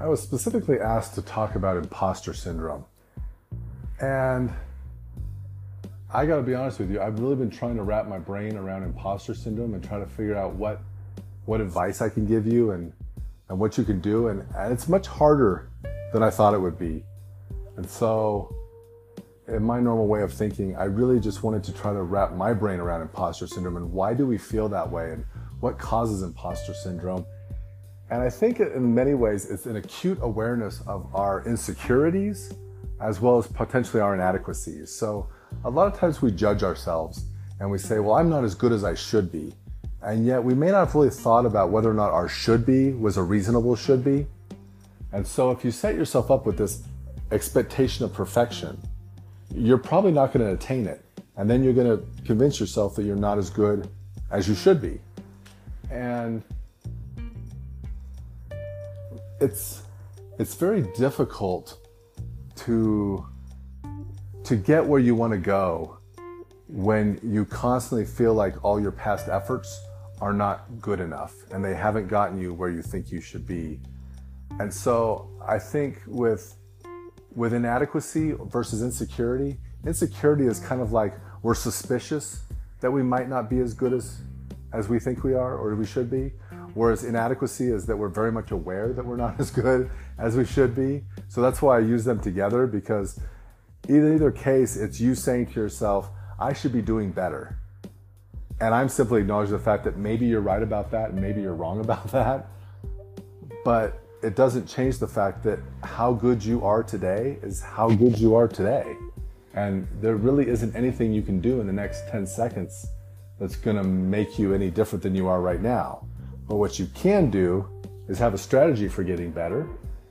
I was specifically asked to talk about imposter syndrome. And I gotta be honest with you, I've really been trying to wrap my brain around imposter syndrome and try to figure out what what advice I can give you and, and what you can do. And, and it's much harder than I thought it would be. And so in my normal way of thinking, I really just wanted to try to wrap my brain around imposter syndrome and why do we feel that way and what causes imposter syndrome and I think in many ways it's an acute awareness of our insecurities as well as potentially our inadequacies. So a lot of times we judge ourselves and we say, well, I'm not as good as I should be. And yet we may not have really thought about whether or not our should be was a reasonable should be. And so if you set yourself up with this expectation of perfection, you're probably not going to attain it. And then you're going to convince yourself that you're not as good as you should be. And it's it's very difficult to to get where you want to go when you constantly feel like all your past efforts are not good enough and they haven't gotten you where you think you should be. And so I think with with inadequacy versus insecurity, insecurity is kind of like we're suspicious that we might not be as good as as we think we are or we should be. Whereas inadequacy is that we're very much aware that we're not as good as we should be. So that's why I use them together because in either case, it's you saying to yourself, I should be doing better. And I'm simply acknowledging the fact that maybe you're right about that and maybe you're wrong about that. But it doesn't change the fact that how good you are today is how good you are today. And there really isn't anything you can do in the next 10 seconds that's going to make you any different than you are right now. But what you can do is have a strategy for getting better,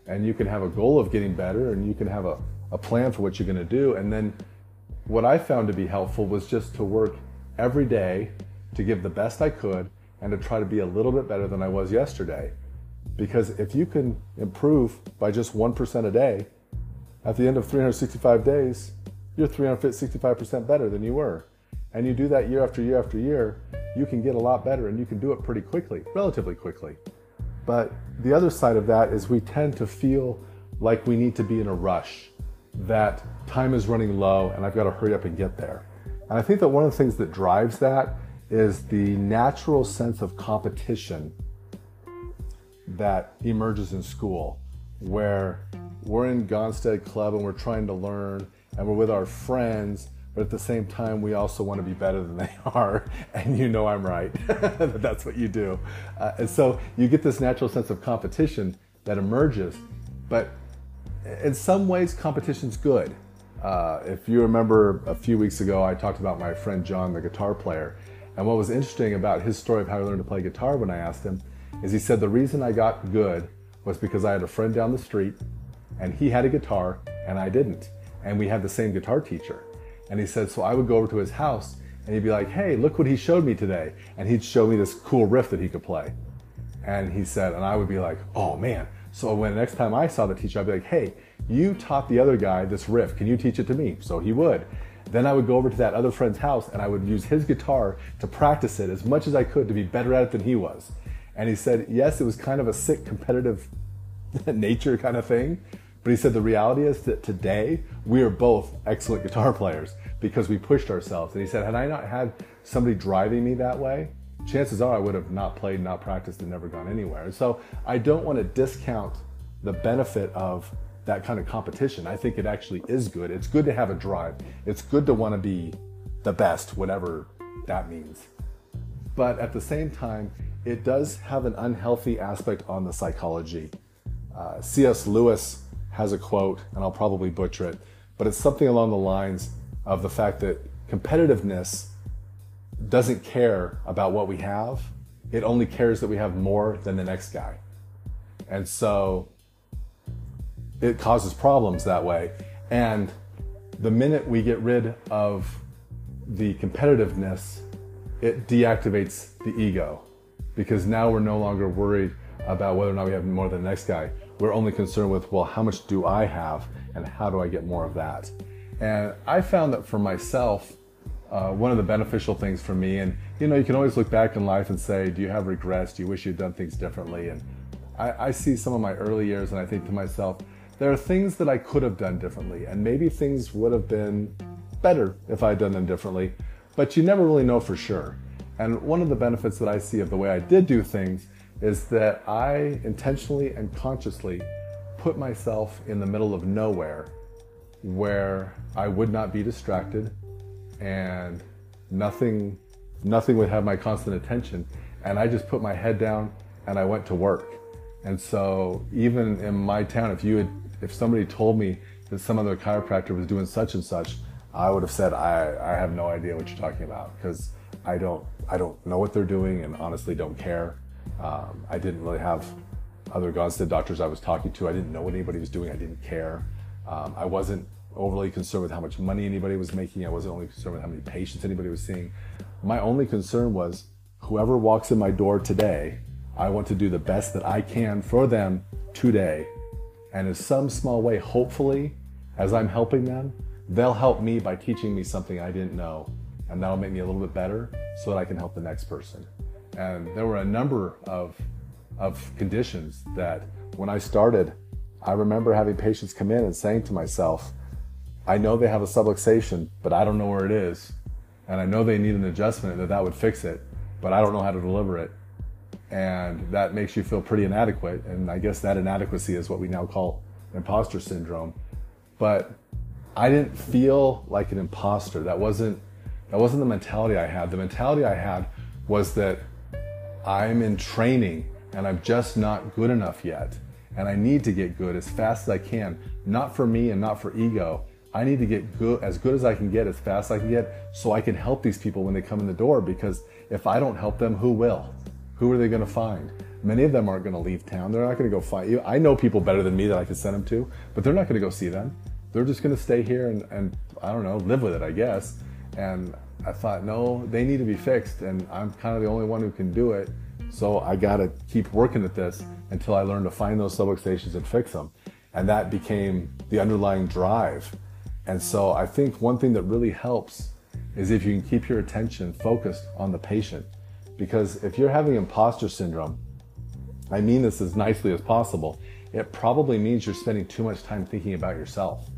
and you can have a goal of getting better, and you can have a, a plan for what you're going to do. And then what I found to be helpful was just to work every day to give the best I could and to try to be a little bit better than I was yesterday. Because if you can improve by just 1% a day, at the end of 365 days, you're 365% better than you were. And you do that year after year after year, you can get a lot better and you can do it pretty quickly, relatively quickly. But the other side of that is we tend to feel like we need to be in a rush, that time is running low and I've got to hurry up and get there. And I think that one of the things that drives that is the natural sense of competition that emerges in school, where we're in Gonstead Club and we're trying to learn and we're with our friends but at the same time, we also want to be better than they are. And you know I'm right. That's what you do. Uh, and so you get this natural sense of competition that emerges. But in some ways, competition's good. Uh, if you remember a few weeks ago, I talked about my friend John, the guitar player. And what was interesting about his story of how he learned to play guitar when I asked him is he said the reason I got good was because I had a friend down the street and he had a guitar and I didn't. And we had the same guitar teacher. And he said, so I would go over to his house and he'd be like, hey, look what he showed me today. And he'd show me this cool riff that he could play. And he said, and I would be like, oh man. So when the next time I saw the teacher, I'd be like, hey, you taught the other guy this riff. Can you teach it to me? So he would. Then I would go over to that other friend's house and I would use his guitar to practice it as much as I could to be better at it than he was. And he said, yes, it was kind of a sick competitive nature kind of thing, but he said the reality is that today we are both excellent guitar players because we pushed ourselves. And he said, had I not had somebody driving me that way, chances are I would have not played, not practiced, and never gone anywhere. And so I don't want to discount the benefit of that kind of competition. I think it actually is good. It's good to have a drive. It's good to want to be the best, whatever that means. But at the same time, it does have an unhealthy aspect on the psychology. Uh, C.S. Lewis has a quote, and I'll probably butcher it, but it's something along the lines of the fact that competitiveness doesn't care about what we have. It only cares that we have more than the next guy. And so it causes problems that way. And the minute we get rid of the competitiveness, it deactivates the ego because now we're no longer worried about whether or not we have more than the next guy. We're only concerned with, well, how much do I have and how do I get more of that? And I found that for myself, uh, one of the beneficial things for me. And you know, you can always look back in life and say, do you have regrets? Do you wish you'd done things differently? And I, I see some of my early years, and I think to myself, there are things that I could have done differently, and maybe things would have been better if I had done them differently. But you never really know for sure. And one of the benefits that I see of the way I did do things is that I intentionally and consciously put myself in the middle of nowhere where I would not be distracted and nothing nothing would have my constant attention and I just put my head down and I went to work. And so even in my town if you had if somebody told me that some other chiropractor was doing such and such, I would have said I, I have no idea what you're talking about because I don't I don't know what they're doing and honestly don't care. Um, I didn't really have other Gonstead doctors I was talking to. I didn't know what anybody was doing. I didn't care. Um, I wasn't overly concerned with how much money anybody was making. I wasn't only concerned with how many patients anybody was seeing. My only concern was whoever walks in my door today, I want to do the best that I can for them today. And in some small way, hopefully, as I'm helping them, they'll help me by teaching me something I didn't know. And that'll make me a little bit better so that I can help the next person. And there were a number of, of conditions that when I started, I remember having patients come in and saying to myself, I know they have a subluxation, but I don't know where it is. And I know they need an adjustment that that would fix it, but I don't know how to deliver it. And that makes you feel pretty inadequate. And I guess that inadequacy is what we now call imposter syndrome. But I didn't feel like an imposter. That wasn't that wasn't the mentality I had. The mentality I had was that I'm in training and I'm just not good enough yet. And I need to get good as fast as I can, not for me and not for ego, I need to get good as good as I can get as fast as I can get so I can help these people when they come in the door because if I don't help them, who will? Who are they going to find? Many of them aren't going to leave town. They're not going to go find you. I know people better than me that I could send them to, but they're not going to go see them. They're just going to stay here and, and I don't know, live with it, I guess. And I thought, no, they need to be fixed, and I'm kind of the only one who can do it. So I got to keep working at this until I learn to find those subluxations and fix them. And that became the underlying drive and so I think one thing that really helps is if you can keep your attention focused on the patient. Because if you're having imposter syndrome, I mean this as nicely as possible, it probably means you're spending too much time thinking about yourself.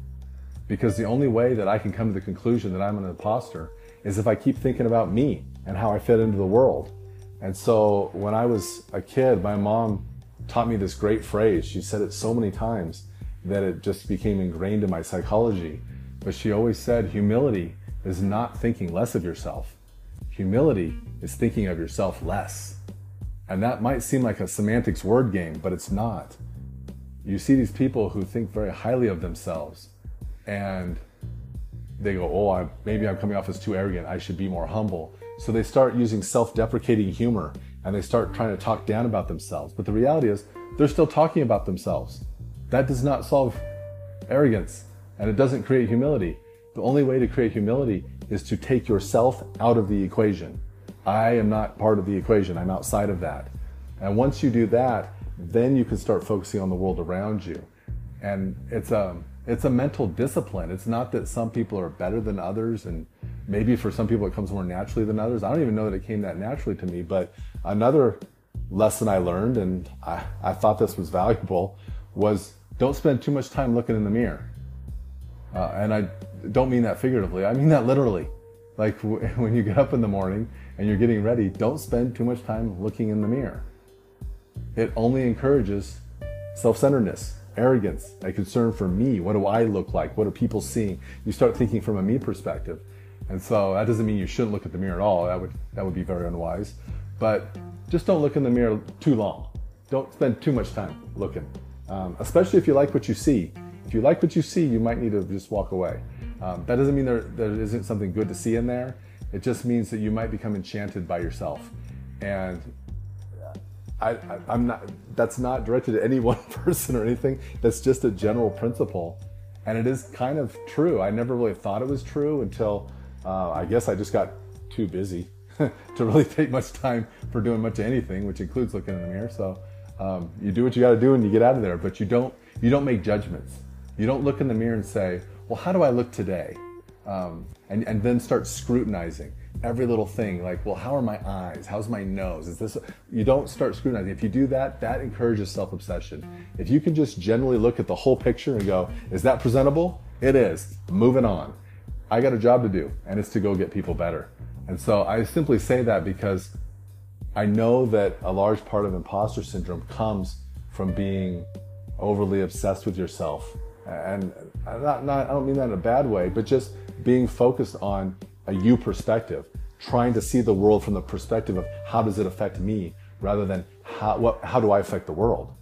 Because the only way that I can come to the conclusion that I'm an imposter is if I keep thinking about me and how I fit into the world. And so when I was a kid, my mom taught me this great phrase. She said it so many times that it just became ingrained in my psychology. But she always said humility is not thinking less of yourself. Humility is thinking of yourself less. And that might seem like a semantics word game, but it's not. You see these people who think very highly of themselves and they go, Oh, I, maybe I'm coming off as too arrogant. I should be more humble. So they start using self deprecating humor and they start trying to talk down about themselves. But the reality is, they're still talking about themselves. That does not solve arrogance and it doesn't create humility. The only way to create humility is to take yourself out of the equation. I am not part of the equation, I'm outside of that. And once you do that, then you can start focusing on the world around you. And it's a, it's a mental discipline. It's not that some people are better than others, and maybe for some people it comes more naturally than others. I don't even know that it came that naturally to me. But another lesson I learned, and I, I thought this was valuable, was don't spend too much time looking in the mirror. Uh, and I don't mean that figuratively, I mean that literally. Like w- when you get up in the morning and you're getting ready, don't spend too much time looking in the mirror. It only encourages self centeredness, arrogance, a concern for me. What do I look like? What are people seeing? You start thinking from a me perspective. And so that doesn't mean you shouldn't look at the mirror at all. That would, that would be very unwise. But just don't look in the mirror too long. Don't spend too much time looking, um, especially if you like what you see. If you like what you see, you might need to just walk away. Um, that doesn't mean there, there isn't something good to see in there. It just means that you might become enchanted by yourself. And I, am not, that's not directed at any one person or anything. That's just a general principle. And it is kind of true. I never really thought it was true until uh, I guess I just got too busy to really take much time for doing much of anything, which includes looking in the mirror. So um, you do what you got to do and you get out of there, but you don't, you don't make judgments. You don't look in the mirror and say, well, how do I look today? um, and, and then start scrutinizing every little thing like well how are my eyes? How's my nose? Is this you don't start scrutinizing. If you do that that encourages self-obsession. If you can just generally look at the whole picture and go is that presentable? It is. Moving on. I got a job to do and it's to go get people better. And so i simply say that because i know that a large part of imposter syndrome comes from being overly obsessed with yourself. And not, not, I don't mean that in a bad way, but just being focused on a you perspective, trying to see the world from the perspective of how does it affect me rather than how, what, how do I affect the world?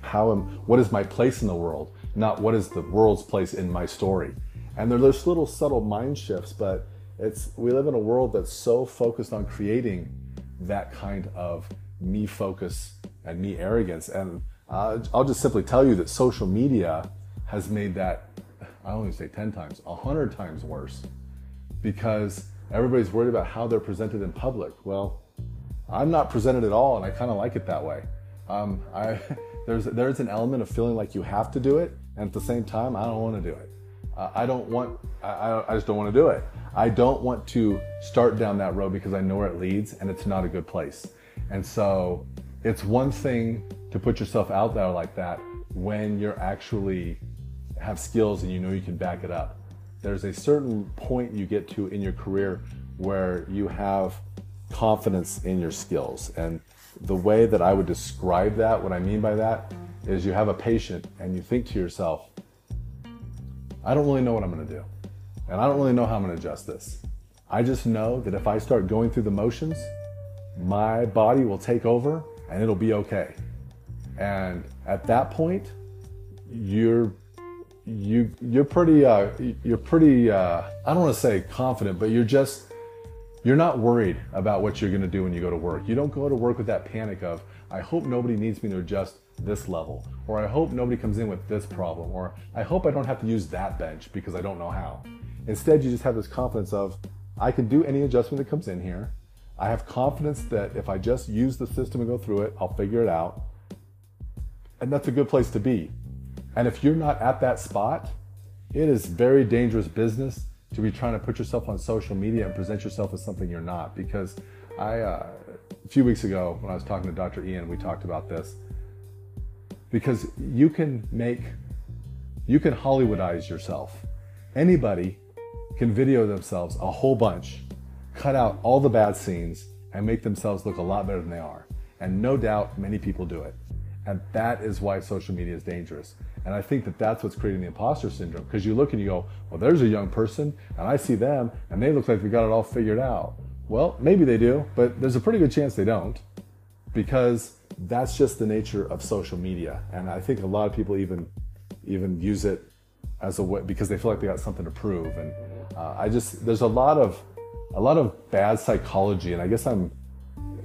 How am, what is my place in the world? Not what is the world's place in my story. And there are those little subtle mind shifts, but it's, we live in a world that's so focused on creating that kind of me focus and me arrogance. And uh, I'll just simply tell you that social media has made that, I don't even say 10 times, 100 times worse because everybody's worried about how they're presented in public. Well, I'm not presented at all, and I kind of like it that way. Um, I, there's, there's an element of feeling like you have to do it, and at the same time, I don't want to do it. Uh, I don't want, I, I just don't want to do it. I don't want to start down that road because I know where it leads, and it's not a good place. And so it's one thing to put yourself out there like that when you're actually have skills and you know you can back it up. There's a certain point you get to in your career where you have confidence in your skills. And the way that I would describe that, what I mean by that, is you have a patient and you think to yourself, I don't really know what I'm going to do. And I don't really know how I'm going to adjust this. I just know that if I start going through the motions, my body will take over and it'll be okay. And at that point, you're you you're pretty uh, you're pretty uh, I don't want to say confident, but you're just you're not worried about what you're going to do when you go to work. You don't go to work with that panic of I hope nobody needs me to adjust this level, or I hope nobody comes in with this problem, or I hope I don't have to use that bench because I don't know how. Instead, you just have this confidence of I can do any adjustment that comes in here. I have confidence that if I just use the system and go through it, I'll figure it out. And that's a good place to be. And if you're not at that spot, it is very dangerous business to be trying to put yourself on social media and present yourself as something you're not. Because I, uh, a few weeks ago, when I was talking to Dr. Ian, we talked about this. Because you can make, you can Hollywoodize yourself. Anybody can video themselves a whole bunch, cut out all the bad scenes, and make themselves look a lot better than they are. And no doubt many people do it. And that is why social media is dangerous. And I think that that's what's creating the imposter syndrome because you look and you go, well, there's a young person and I see them and they look like they got it all figured out. Well, maybe they do, but there's a pretty good chance they don't because that's just the nature of social media. And I think a lot of people even even use it as a way because they feel like they got something to prove. And uh, I just there's a lot of a lot of bad psychology, and I guess I'm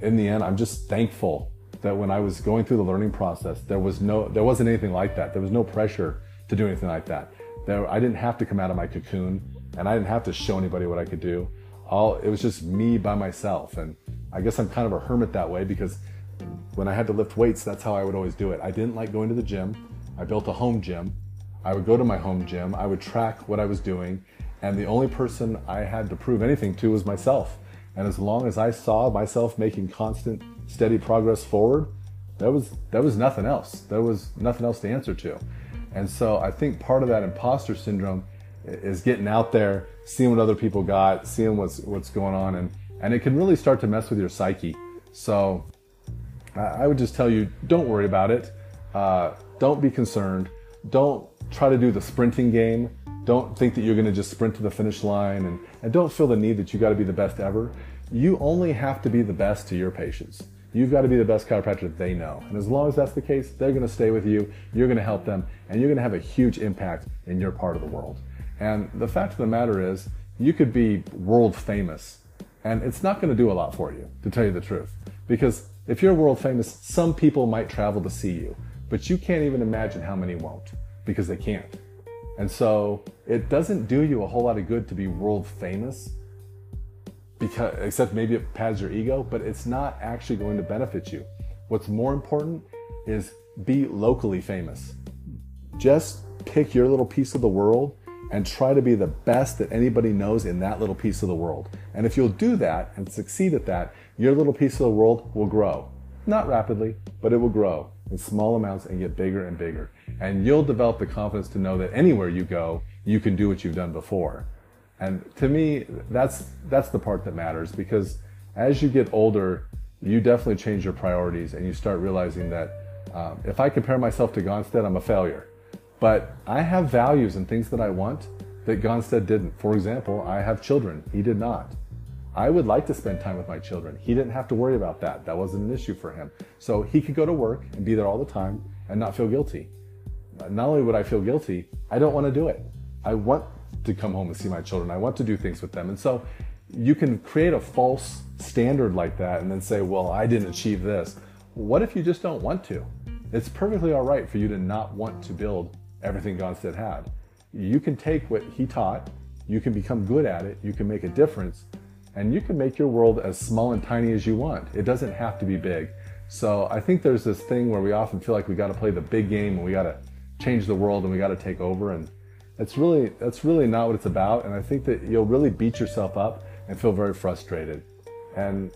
in the end I'm just thankful that when I was going through the learning process, there was no, there wasn't anything like that. There was no pressure to do anything like that. There, I didn't have to come out of my cocoon, and I didn't have to show anybody what I could do. All it was just me by myself, and I guess I'm kind of a hermit that way because when I had to lift weights, that's how I would always do it. I didn't like going to the gym. I built a home gym. I would go to my home gym. I would track what I was doing, and the only person I had to prove anything to was myself. And as long as I saw myself making constant steady progress forward, that was there was nothing else. There was nothing else to answer to. And so I think part of that imposter syndrome is getting out there, seeing what other people got, seeing what's what's going on, and and it can really start to mess with your psyche. So I would just tell you, don't worry about it. Uh, don't be concerned. Don't try to do the sprinting game. Don't think that you're going to just sprint to the finish line, and, and don't feel the need that you got to be the best ever. You only have to be the best to your patients. You've got to be the best chiropractor they know. And as long as that's the case, they're going to stay with you, you're going to help them, and you're going to have a huge impact in your part of the world. And the fact of the matter is, you could be world famous, and it's not going to do a lot for you, to tell you the truth. Because if you're world famous, some people might travel to see you, but you can't even imagine how many won't, because they can't. And so it doesn't do you a whole lot of good to be world famous because except maybe it pads your ego, but it's not actually going to benefit you. What's more important is be locally famous. Just pick your little piece of the world and try to be the best that anybody knows in that little piece of the world. And if you'll do that and succeed at that, your little piece of the world will grow. Not rapidly, but it will grow in small amounts and get bigger and bigger. And you'll develop the confidence to know that anywhere you go, you can do what you've done before. And to me, that's, that's the part that matters because as you get older, you definitely change your priorities and you start realizing that um, if I compare myself to Gonstead, I'm a failure. But I have values and things that I want that Gonstead didn't. For example, I have children. He did not. I would like to spend time with my children. He didn't have to worry about that. That wasn't an issue for him. So he could go to work and be there all the time and not feel guilty. Not only would I feel guilty, I don't want to do it. I want to come home and see my children. I want to do things with them. And so you can create a false standard like that and then say, well, I didn't achieve this. What if you just don't want to? It's perfectly all right for you to not want to build everything Gonstead had. You can take what he taught, you can become good at it, you can make a difference, and you can make your world as small and tiny as you want. It doesn't have to be big. So I think there's this thing where we often feel like we got to play the big game and we got to change the world and we got to take over and that's really that's really not what it's about and I think that you'll really beat yourself up and feel very frustrated. And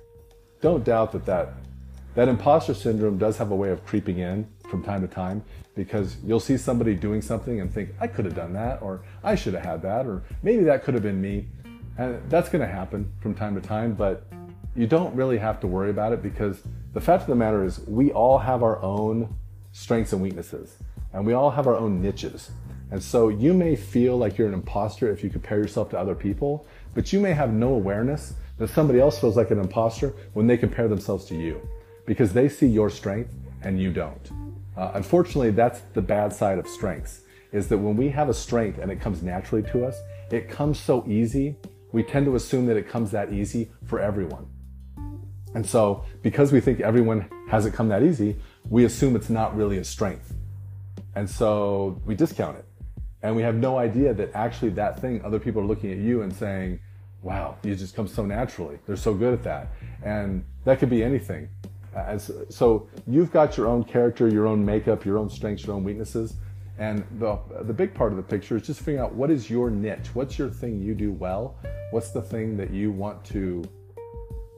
don't doubt that that that imposter syndrome does have a way of creeping in from time to time because you'll see somebody doing something and think, I could have done that, or I should have had that, or maybe that could have been me. And that's going to happen from time to time, but you don't really have to worry about it because the fact of the matter is, we all have our own strengths and weaknesses, and we all have our own niches. And so you may feel like you're an imposter if you compare yourself to other people, but you may have no awareness that somebody else feels like an imposter when they compare themselves to you because they see your strength and you don't. Uh, unfortunately, that's the bad side of strengths is that when we have a strength and it comes naturally to us, it comes so easy, we tend to assume that it comes that easy for everyone. And so, because we think everyone has it come that easy, we assume it's not really a strength. And so we discount it. And we have no idea that actually that thing, other people are looking at you and saying, wow, you just come so naturally. They're so good at that. And that could be anything. Uh, as, so you've got your own character, your own makeup, your own strengths, your own weaknesses. And the, the big part of the picture is just figuring out what is your niche? What's your thing you do well? What's the thing that you want to,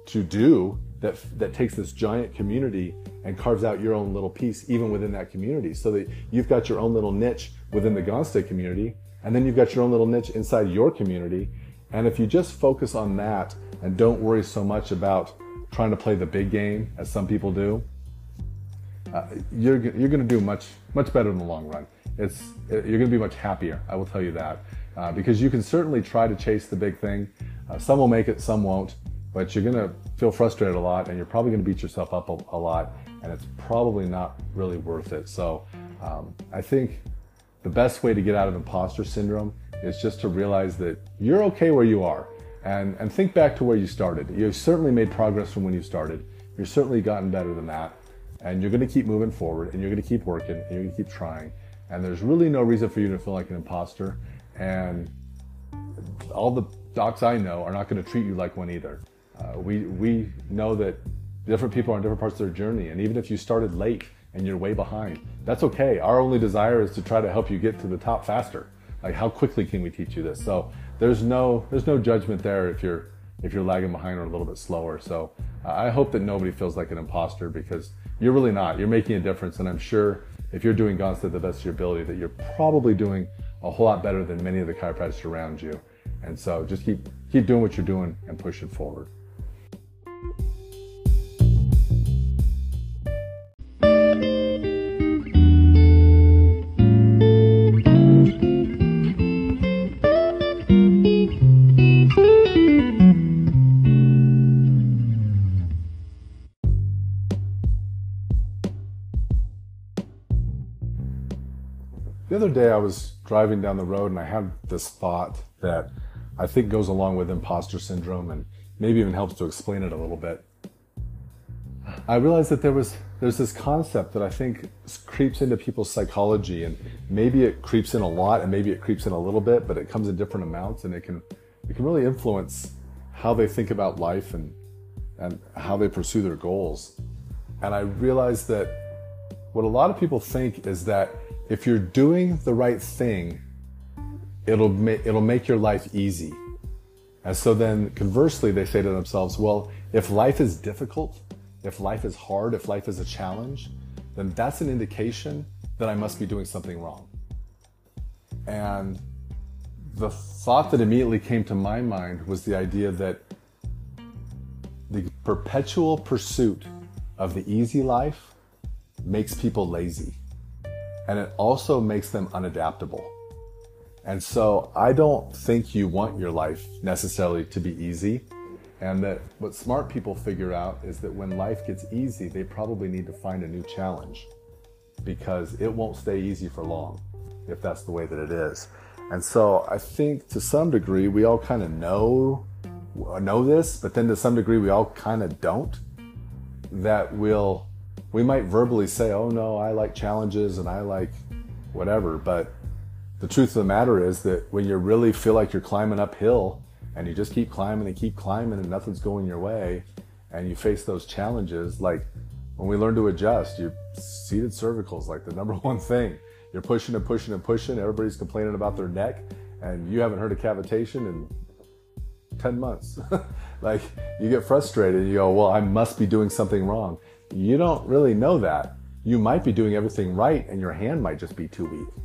to do that, that takes this giant community and carves out your own little piece even within that community so that you've got your own little niche within the Gonstead community and then you've got your own little niche inside your community and if you just focus on that and don't worry so much about trying to play the big game as some people do, uh, you're, you're going to do much, much better in the long run. It's, you're going to be much happier, I will tell you that. Uh, because you can certainly try to chase the big thing. Uh, some will make it, some won't, but you're going to feel frustrated a lot and you're probably going to beat yourself up a, a, lot and it's probably not really worth it. So um, I think the best way to get out of imposter syndrome is just to realize that you're okay where you are and, and think back to where you started. You've certainly made progress from when you started. You've certainly gotten better than that. And you're going to keep moving forward and you're going to keep working and you're going to keep trying. And there's really no reason for you to feel like an imposter. And all the docs I know are not going to treat you like one either. Uh, we, we know that different people are on different parts of their journey. And even if you started late and you're way behind, that's okay. Our only desire is to try to help you get to the top faster. Like how quickly can we teach you this? So there's no there's no judgment there if you're if you're lagging behind or a little bit slower. So I hope that nobody feels like an imposter because you're really not. You're making a difference, and I'm sure if you're doing Gonstead the best of your ability, that you're probably doing a whole lot better than many of the chiropractors around you. And so just keep keep doing what you're doing and push it forward. Other day I was driving down the road and I had this thought that I think goes along with imposter syndrome and maybe even helps to explain it a little bit. I realized that there was there's this concept that I think creeps into people's psychology and maybe it creeps in a lot and maybe it creeps in a little bit, but it comes in different amounts and it can it can really influence how they think about life and and how they pursue their goals. And I realized that what a lot of people think is that if you're doing the right thing, it'll ma- it'll make your life easy. And so then conversely, they say to themselves, well, if life is difficult, if life is hard, if life is a challenge, then that's an indication that I must be doing something wrong. And the thought that immediately came to my mind was the idea that the perpetual pursuit of the easy life makes people lazy. And it also makes them unadaptable. And so I don't think you want your life necessarily to be easy. And that what smart people figure out is that when life gets easy, they probably need to find a new challenge because it won't stay easy for long if that's the way that it is. And so I think to some degree we all kind of know know this, but then to some degree we all kind of don't. That we'll we might verbally say, "Oh no, I like challenges and I like whatever," but the truth of the matter is that when you really feel like you're climbing uphill and you just keep climbing and keep climbing and nothing's going your way and you face those challenges like when we learn to adjust your seated cervicals like the number one thing. You're pushing and pushing and pushing. Everybody's complaining about their neck and you haven't heard a cavitation in 10 months. Like you get frustrated you go well i must be doing something wrong you don't really know that you might be doing everything right and your hand might just be too weak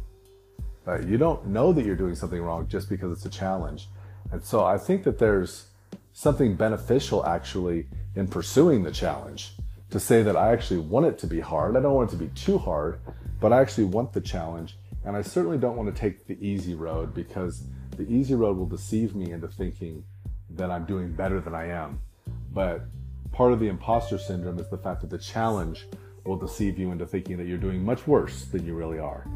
but you don't know that you're doing something wrong just because it's a challenge. And so I think that there's something beneficial actually in pursuing the challenge to say that I actually want it to be hard. I don't want it to be too hard, but I actually want the challenge. And I certainly don't want to take the easy road because the easy road will deceive me into thinking that I'm doing better than I am. But part of the imposter syndrome is the fact that the challenge will deceive you into thinking that you're doing much worse than you really are.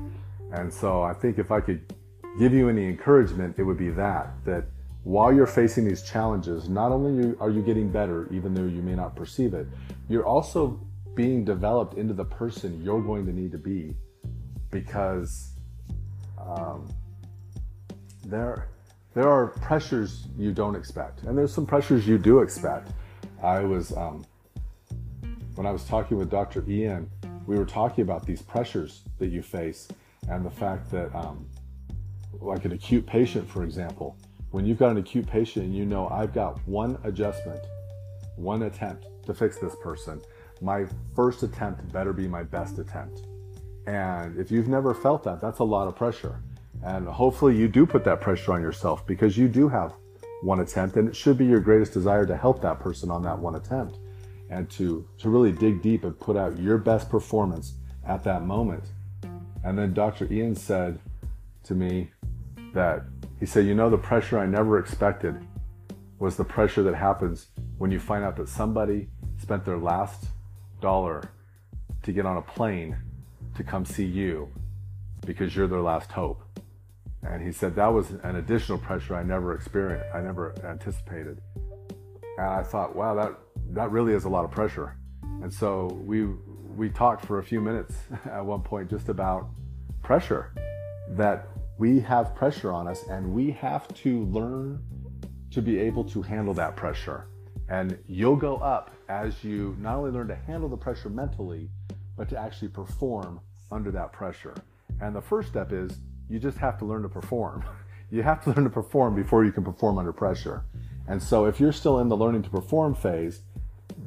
And so I think if I could give you any encouragement, it would be that, that while you're facing these challenges, not only are you getting better, even though you may not perceive it, you're also being developed into the person you're going to need to be because um, there, there are pressures you don't expect, and there's some pressures you do expect. I was, um, when I was talking with Dr. Ian, we were talking about these pressures that you face and the fact that, um, like an acute patient, for example, when you've got an acute patient and you know I've got one adjustment, one attempt to fix this person, my first attempt better be my best attempt. And if you've never felt that, that's a lot of pressure. And hopefully you do put that pressure on yourself because you do have one attempt and it should be your greatest desire to help that person on that one attempt and to, to really dig deep and put out your best performance at that moment and then Dr. Ian said to me that he said, You know, the pressure I never expected was the pressure that happens when you find out that somebody spent their last dollar to get on a plane to come see you because you're their last hope. And he said that was an additional pressure I never experienced, I never anticipated. And I thought, wow, that, that really is a lot of pressure. And so we we talked for a few minutes at one point just about pressure that we have pressure on us and we have to learn to be able to handle that pressure. And you'll go up as you not only learn to handle the pressure mentally, but to actually perform under that pressure. And the first step is you just have to learn to perform. You have to learn to perform before you can perform under pressure. And so if you're still in the learning to perform phase,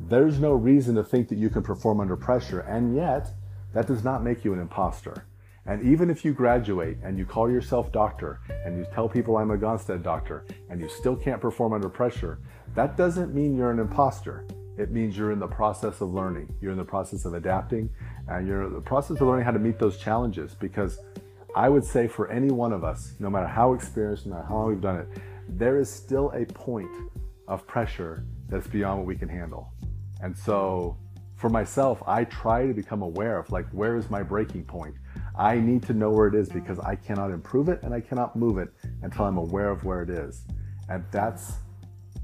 there's no reason to think that you can perform under pressure. And yet, that does not make you an imposter. And even if you graduate and you call yourself doctor and you tell people I'm a Gonstead doctor and you still can't perform under pressure, that doesn't mean you're an imposter. It means you're in the process of learning. You're in the process of adapting and you're in the process of learning how to meet those challenges because I would say for any one of us, no matter how experienced, no matter how long we've done it, there is still a point of pressure that's beyond what we can handle. And so for myself, I try to become aware of like, where is my breaking point? I need to know where it is because I cannot improve it and I cannot move it until I'm aware of where it is. And that's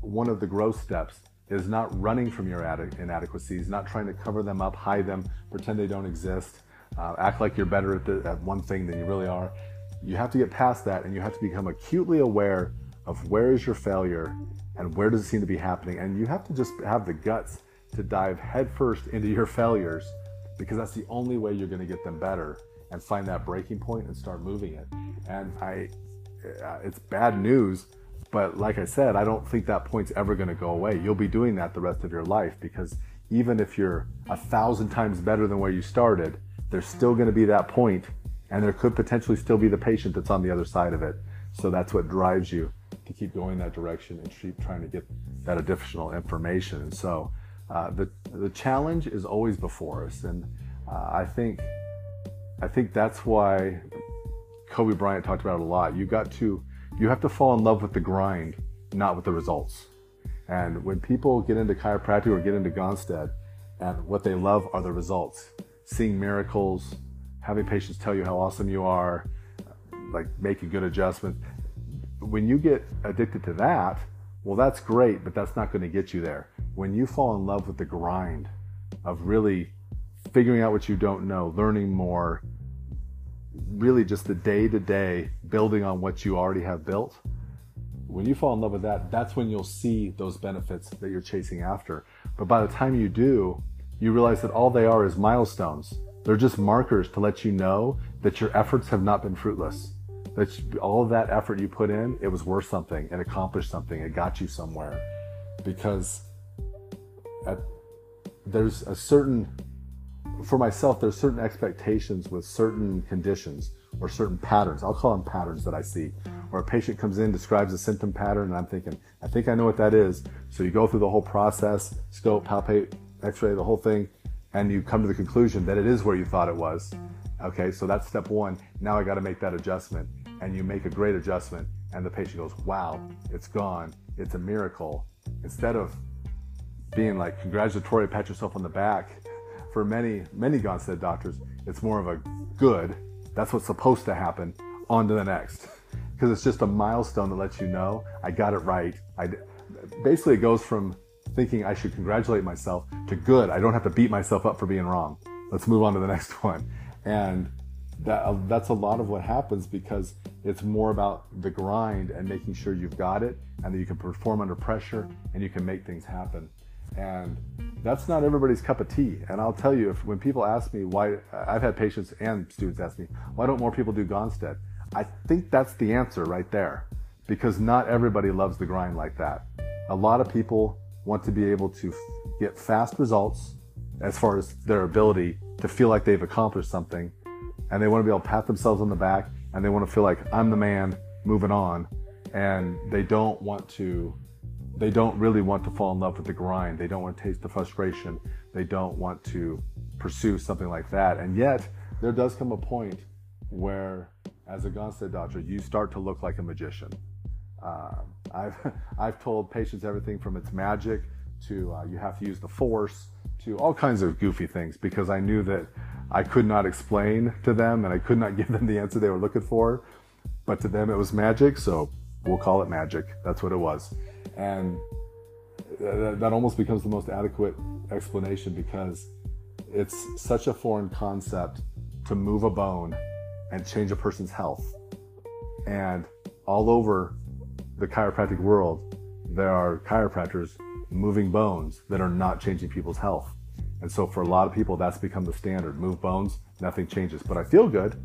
one of the growth steps is not running from your inadequacies, not trying to cover them up, hide them, pretend they don't exist, uh, act like you're better at, the, at one thing than you really are. You have to get past that and you have to become acutely aware of where is your failure and where does it seem to be happening. And you have to just have the guts to dive headfirst into your failures because that's the only way you're going to get them better and find that breaking point and start moving it. And I uh, it's bad news. But like I said, I don't think that point's ever going to go away. You'll be doing that the rest of your life because even if you're a thousand times better than where you started, there's still going to be that point, and there could potentially still be the patient that's on the other side of it. So that's what drives you to keep going that direction and keep trying to get that additional information. And so uh, the the challenge is always before us, and uh, I think I think that's why Kobe Bryant talked about it a lot. You got to you have to fall in love with the grind, not with the results. And when people get into chiropractic or get into Gonstead, and what they love are the results, seeing miracles, having patients tell you how awesome you are, like making good adjustments. When you get addicted to that, well, that's great, but that's not going to get you there. When you fall in love with the grind of really figuring out what you don't know, learning more, really just the day to day building on what you already have built. When you fall in love with that, that's when you'll see those benefits that you're chasing after. But by the time you do, you realize that all they are is milestones. They're just markers to let you know that your efforts have not been fruitless. That all of that effort you put in, it was worth something. It accomplished something. It got you somewhere. Because at, there's a certain for myself, there's certain expectations with certain conditions or certain patterns. I'll call them patterns that I see. Or a patient comes in, describes a symptom pattern, and I'm thinking, I think I know what that is. So you go through the whole process, scope, palpate, x-ray, the whole thing, and you come to the conclusion that it is where you thought it was. Okay, so that's step one. Now I got to make that adjustment. And you make a great adjustment, and the patient goes, wow, it's gone. It's a miracle. Instead of being like congratulatory, pat yourself on the back, for many, many Gonstead doctors, it's more of a good, that's what's supposed to happen, on to the next. Because it's just a milestone that lets you know I got it right. I, basically, it goes from thinking I should congratulate myself to good, I don't have to beat myself up for being wrong. Let's move on to the next one. And that, uh, that's a lot of what happens because it's more about the grind and making sure you've got it and that you can perform under pressure and you can make things happen. And that's not everybody's cup of tea. And I'll tell you, if when people ask me why, I've had patients and students ask me, why don't more people do Gonstead? I think that's the answer right there, because not everybody loves the grind like that. A lot of people want to be able to get fast results as far as their ability to feel like they've accomplished something, and they want to be able to pat themselves on the back, and they want to feel like I'm the man, moving on, and they don't want to they don't really want to fall in love with the grind. They don't want to taste the frustration. They don't want to pursue something like that. And yet, there does come a point where, as a Gonstead doctor, you start to look like a magician. Uh, I've, I've told patients everything from it's magic to uh, you have to use the force to all kinds of goofy things because I knew that I could not explain to them and I could not give them the answer they were looking for. But to them, it was magic, so we'll call it magic. That's what it was and that almost becomes the most adequate explanation because it's such a foreign concept to move a bone and change a person's health. And all over the chiropractic world, there are chiropractors moving bones that are not changing people's health. And so for a lot of people, that's become the standard. Move bones, nothing changes. But I feel good.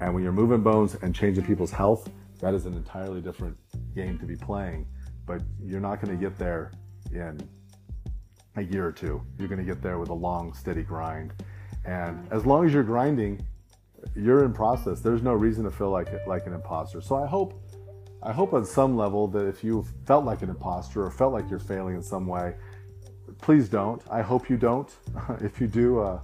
And when you're moving bones and changing people's health, that is an entirely different game to be playing but you're not going to get there in a year or two. You're going to get there with a long, steady grind. And as long as you're grinding, you're in process. There's no reason to feel like like an imposter. So I hope, I hope on some level that if you felt like an imposter or felt like you're failing in some way, please don't. I hope you don't. if you do, uh,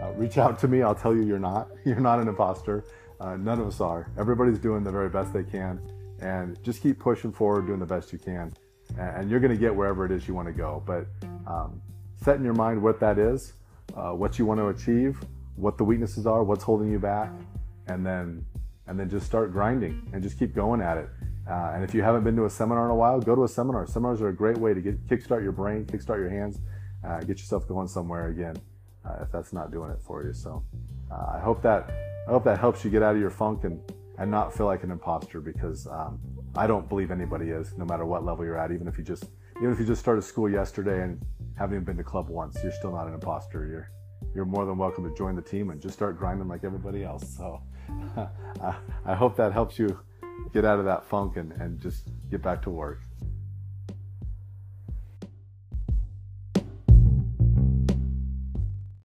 uh, reach out to me. I'll tell you you're not. You're not an imposter. Uh, none of us are. Everybody's doing the very best they can and just keep pushing forward, doing the best you can, and you're going to get wherever it is you want to go. But um, set in your mind what that is, uh, what you want to achieve, what the weaknesses are, what's holding you back, and then and then just start grinding and just keep going at it. Uh, and if you haven't been to a seminar in a while, go to a seminar. Seminars are a great way to get kickstart your brain, kickstart your hands, uh, get yourself going somewhere again. Uh, if that's not doing it for you, so uh, I hope that I hope that helps you get out of your funk and and not feel like an imposter because um, I don't believe anybody is, no matter what level you're at. Even if you just even if you just started school yesterday and haven't even been to club once, you're still not an imposter. You're you're more than welcome to join the team and just start grinding like everybody else. So I hope that helps you get out of that funk and, and just get back to work.